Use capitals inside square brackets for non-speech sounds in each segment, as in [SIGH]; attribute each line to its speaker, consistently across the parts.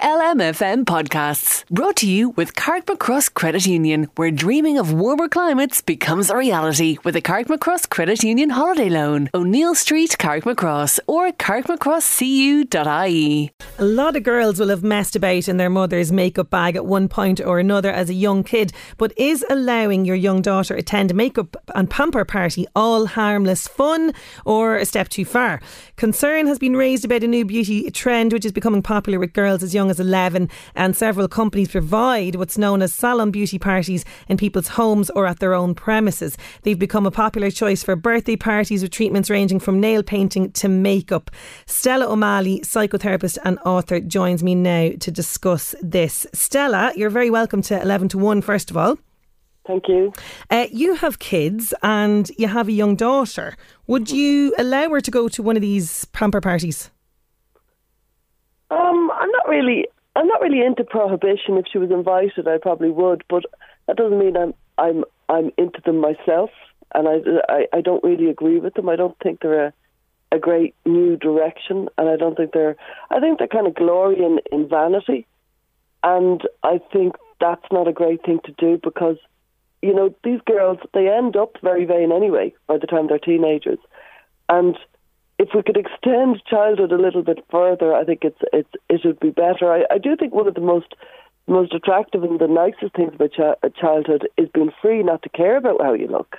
Speaker 1: LMFM Podcasts, brought to you with Carrickmacross Credit Union, where dreaming of warmer climates becomes a reality with a Carrickmacross Credit Union holiday loan. O'Neill Street, Carrickmacross, or carrickmacrosscu.ie.
Speaker 2: A lot of girls will have messed about in their mother's makeup bag at one point or another as a young kid, but is allowing your young daughter attend a makeup and pamper party all harmless fun or a step too far? Concern has been raised about a new beauty trend which is becoming popular with girls as young as 11, and several companies provide what's known as salon beauty parties in people's homes or at their own premises. They've become a popular choice for birthday parties with treatments ranging from nail painting to makeup. Stella O'Malley, psychotherapist and author, joins me now to discuss this. Stella, you're very welcome to 11 to 1, first of all.
Speaker 3: Thank you.
Speaker 2: Uh, you have kids and you have a young daughter. Would you allow her to go to one of these pamper parties?
Speaker 3: Really. I'm not really into prohibition. If she was invited, I probably would, but that doesn't mean I'm. I'm. I'm into them myself, and I. I, I don't really agree with them. I don't think they're a, a great new direction, and I don't think they're. I think they're kind of glory in, in vanity, and I think that's not a great thing to do because, you know, these girls they end up very vain anyway by the time they're teenagers, and if we could extend childhood a little bit further, I think it's it's it would be better. I, I do think one of the most most attractive and the nicest things about ch- uh, childhood is being free not to care about how you look.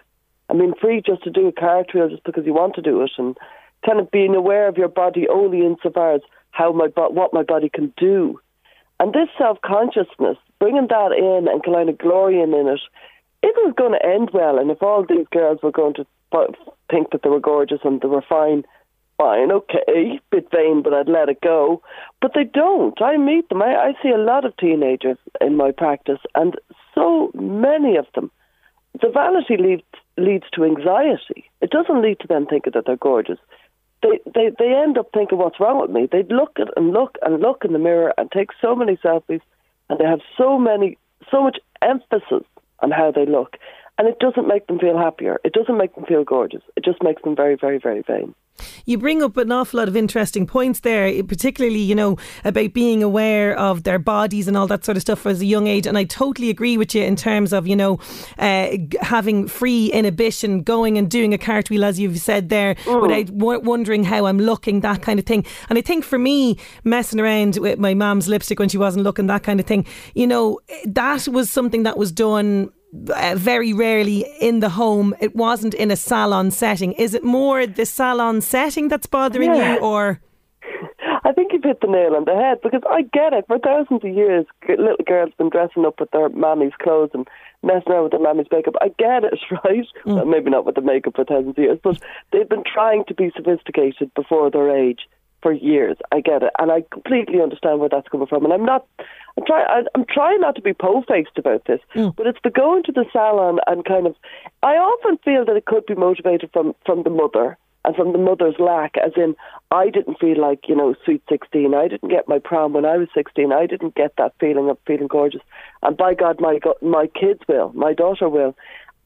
Speaker 3: I mean, free just to do a cartwheel just because you want to do it, and kind of being aware of your body only insofar as how my bo- what my body can do. And this self consciousness, bringing that in and kind of glorying in it, it was going to end well. And if all these girls were going to think that they were gorgeous and they were fine, fine, okay, bit vain, but I'd let it go. But they don't. I meet them. I, I see a lot of teenagers in my practice, and so many of them. The vanity leads leads to anxiety. It doesn't lead to them thinking that they're gorgeous. They they they end up thinking, "What's wrong with me?" They look at and look and look in the mirror and take so many selfies, and they have so many so much emphasis on how they look, and it doesn't make them feel happier. It doesn't make them feel gorgeous. It just makes them very, very, very vain.
Speaker 2: You bring up an awful lot of interesting points there, particularly, you know, about being aware of their bodies and all that sort of stuff as a young age. And I totally agree with you in terms of, you know, uh, having free inhibition, going and doing a cartwheel, as you've said there, mm. without w- wondering how I'm looking, that kind of thing. And I think for me, messing around with my mom's lipstick when she wasn't looking, that kind of thing, you know, that was something that was done very rarely in the home. It wasn't in a salon setting. Is it more the salon setting that's bothering yeah. you, or?
Speaker 3: I think you've hit the nail on the head because I get it. For thousands of years, little girls have been dressing up with their mammy's clothes and messing around with their mammy's makeup. I get it, [LAUGHS] right? Mm. Well, maybe not with the makeup for thousands of years, but they've been trying to be sophisticated before their age for years. I get it, and I completely understand where that's coming from. And I'm not, I'm trying, I'm trying not to be po-faced about this, mm. but it's the going to the salon and kind of. I often feel that it could be motivated from from the mother and from the mother's lack, as in, I didn't feel like you know sweet sixteen. I didn't get my prom when I was sixteen. I didn't get that feeling of feeling gorgeous, and by God, my my kids will, my daughter will.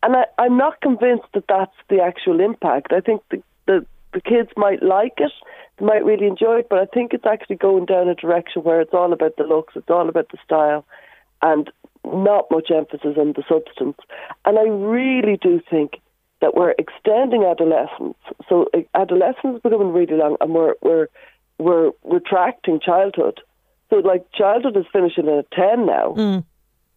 Speaker 3: And I, I'm not convinced that that's the actual impact. I think the, the the kids might like it, they might really enjoy it, but I think it's actually going down a direction where it's all about the looks, it's all about the style, and not much emphasis on the substance. And I really do think that we're extending adolescence. So adolescence is becoming really long, and we're we're we're retracting childhood. So, like, childhood is finishing at 10 now,
Speaker 2: Mm.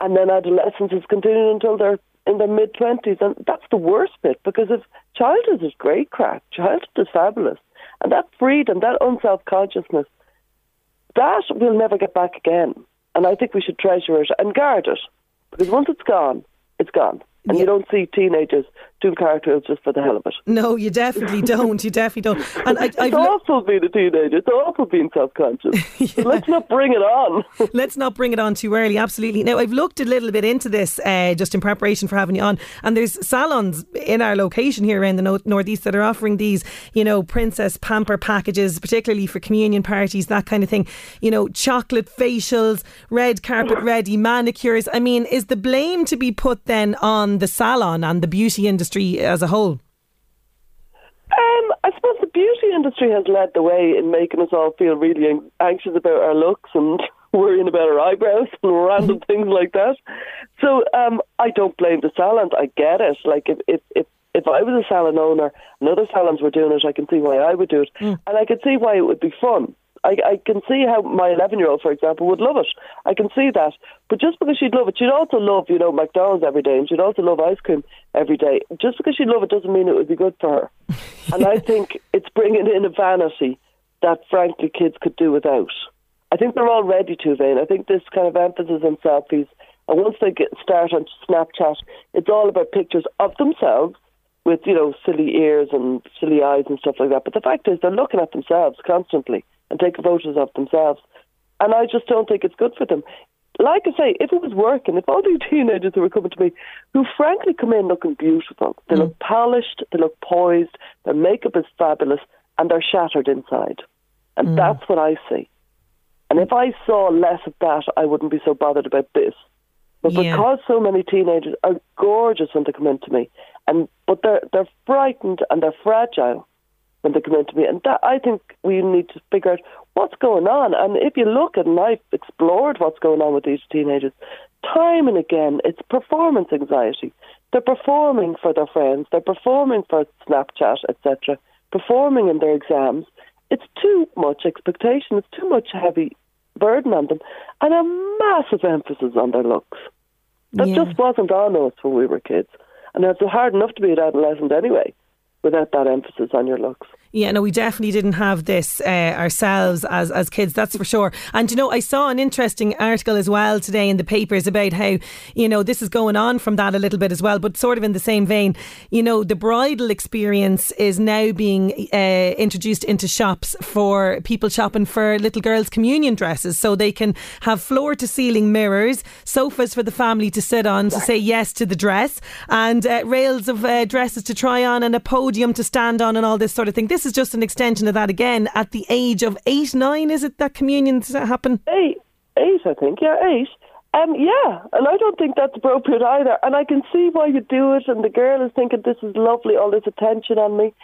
Speaker 3: and then adolescence is continuing until they're in their mid 20s. And that's the worst bit because if childhood is great crack, childhood is fabulous. And that freedom, that unself consciousness, that we'll never get back again. And I think we should treasure it and guard it because once it's gone, it's gone. And
Speaker 2: Yeah.
Speaker 3: you don't see teenagers doing cartwheels just for the hell of it.
Speaker 2: No, you definitely [LAUGHS] don't. You definitely don't. And I, I've
Speaker 3: It's
Speaker 2: loo-
Speaker 3: awful being a teenager. It's awful being self conscious. so [LAUGHS] let's not bring it on. [LAUGHS]
Speaker 2: Let's not bring it on too early. Absolutely. Now, I've looked a little bit into this uh, just in preparation for having you on, and there's salons in our location here around the no- northeast that are offering these, you know, princess pamper packages, particularly for communion parties, that kind of thing. You know, chocolate facials, red carpet ready manicures. I mean, is the blame to be put then on the salon and the beauty industry as a whole?
Speaker 3: Um, I suppose the beauty industry has led the way in making us all feel really anxious about our looks and [LAUGHS] worrying about our eyebrows and [LAUGHS] random things like that. So um, I don't blame the salons. I get it. Like if if if, if I was a salon owner and other salons were doing it, I can see why I would do it, and I can see why it would be fun. I, I can see how my 11 year old, for example, would love it. I can see that. But just because she'd love it, she'd also love, you know, McDonald's every day and she'd also love ice cream every day. Just because she'd love it doesn't mean it would be good for her. [LAUGHS] and I think it's bringing in a vanity that, frankly, kids could do without. I think they're all ready to, vain. I think this kind of emphasis on selfies, and once they get start on Snapchat, it's all about pictures of themselves with, you know, silly ears and silly eyes and stuff like that. But the fact is, they're looking at themselves constantly and taking photos of themselves. And I just don't think it's good for them. Like I say, if it was working, if all these [LAUGHS] teenagers who were coming to me, who frankly come in looking beautiful, they mm. look polished, they look poised, their makeup is fabulous, and they're shattered inside. And mm. that's what I see. And if I saw less of that, I wouldn't be so bothered about this. But
Speaker 2: Yeah.
Speaker 3: because so many teenagers are gorgeous when they come into me, and but they're they're frightened and they're fragile when they come into me, and that I think we need to figure out what's going on. And if you look at, and I've explored what's going on with these teenagers, time and again, it's performance anxiety. They're performing for their friends, they're performing for Snapchat, etc., performing in their exams. It's too much expectation. It's too much heavy burden on them, and a massive emphasis on their looks. That
Speaker 2: Yeah.
Speaker 3: just wasn't on us when we were kids, and it's hard enough to be an adolescent anyway, without that emphasis on your looks.
Speaker 2: Yeah, no, we definitely didn't have this uh, ourselves as as kids. That's for sure. And you know, I saw an interesting article as well today in the papers about how you know this is going on from that a little bit as well, but sort of in the same vein. You know, the bridal experience is now being uh, introduced into shops for people shopping for little girls' communion dresses, so they can have floor to ceiling mirrors, sofas for the family to sit on to say yes to the dress, and uh, rails of uh, dresses to try on, and a podium to stand on, and all this sort of thing. This is just an extension of that again at the age of eight, nine. Is it that communions happen?
Speaker 3: Eight, eight, I think. Yeah, eight. Um, yeah, and I don't think that's appropriate either. And I can see why you do it. And the girl is thinking, "This is lovely, all this attention on me."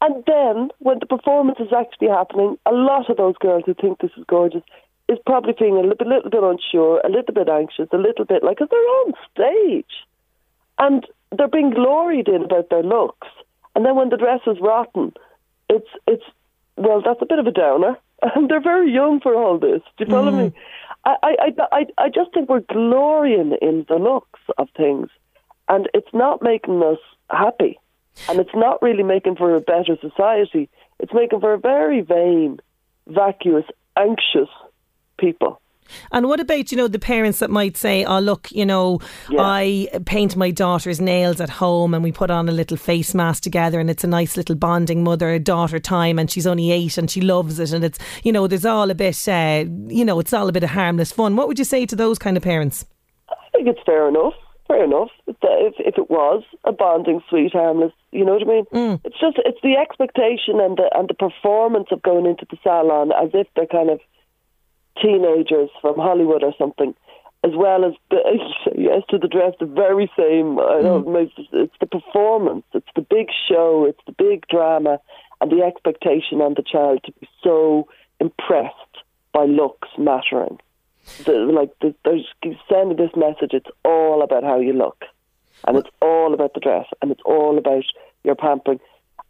Speaker 3: And then, when the performance is actually happening, a lot of those girls who think this is gorgeous is probably feeling a little bit, little bit unsure, a little bit anxious, a little bit like, 'cause they're on stage, and they're being gloried in about their looks. And then when the dress is rotten, it's it's well, that's a bit of a downer. [LAUGHS] And they're very young for all this. Do you follow mm. me? I, I, I, I just think we're glorying in the looks of things, and it's not making us happy, and it's not really making for a better society. It's making for a very vain, vacuous, anxious people.
Speaker 2: And what about, you know, the parents that might say, oh, look, you know,
Speaker 3: Yeah.
Speaker 2: I paint my daughter's nails at home and we put on a little face mask together and it's a nice little bonding mother daughter time and she's only eight and she loves it and it's, you know, there's all a bit, uh, you know, it's all a bit of harmless fun. What would you say to those kind of parents?
Speaker 3: I think it's fair enough. Fair enough. If, if, if it was a bonding, sweet, harmless, you know what I mean. It's just it's the expectation and the and the performance of going into the salon as if they're kind of teenagers from Hollywood or something, as well as the [LAUGHS] yes to the dress, the very same. I don't mm. know. It's, the performance. It's the big show. It's the big drama, and the expectation on the child to be so impressed by looks mattering the, like the, there's sending this message. It's all about how you look, and it's all about the dress, and it's all about your pampering.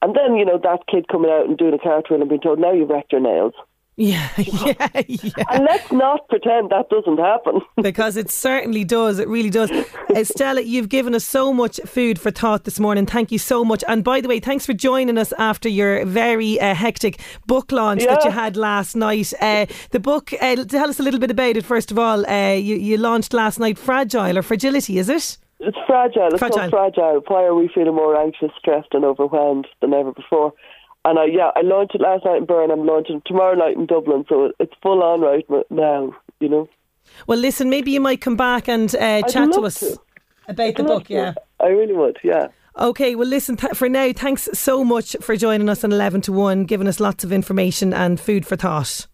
Speaker 3: And then you know that kid coming out and doing a cartwheel and being told, "Now you've wrecked your nails."
Speaker 2: Yeah, [LAUGHS] yeah, yeah.
Speaker 3: And let's not pretend that doesn't happen. [LAUGHS]
Speaker 2: because it certainly does. It really does. Uh, Stella, you've given us so much food for thought this morning. Thank you so much. And by the way, thanks for joining us after your very uh, hectic book launch
Speaker 3: Yeah.
Speaker 2: that you had last night. Uh, the book, uh, tell us a little bit about it, first of all. Uh, you, you launched last night Fragile or Fragility, is it?
Speaker 3: It's fragile. It's
Speaker 2: Fragile.
Speaker 3: fragile. Why are we feeling more anxious, stressed, and overwhelmed than ever before? And I, yeah, I launched it last night in Bern. I'm launching tomorrow night in Dublin, so it's full on right now. You know,
Speaker 2: Well, listen, maybe you might come back and uh, chat to us
Speaker 3: to.
Speaker 2: about the
Speaker 3: I'd love
Speaker 2: book,
Speaker 3: to.
Speaker 2: yeah.
Speaker 3: I really would. Yeah.
Speaker 2: Okay, well, listen, th- for now, thanks so much for joining us on 11 to 1, giving us lots of information and food for thought.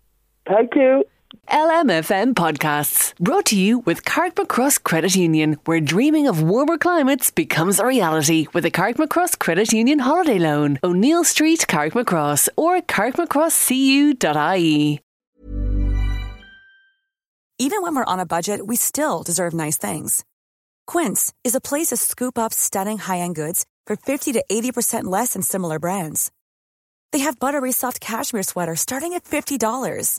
Speaker 3: Thank you.
Speaker 1: LMFM podcasts brought to you with Carrickmacross Credit Union, where dreaming of warmer climates becomes a reality with a Carrickmacross Credit Union holiday loan. O'Neill Street, Carrickmacross, or carrickmacrosscu.ie.
Speaker 4: Even when we're on a budget, we still deserve nice things. Quince is a place to scoop up stunning high-end goods for 50 to 80% less than similar brands. They have buttery soft cashmere sweaters starting at $50,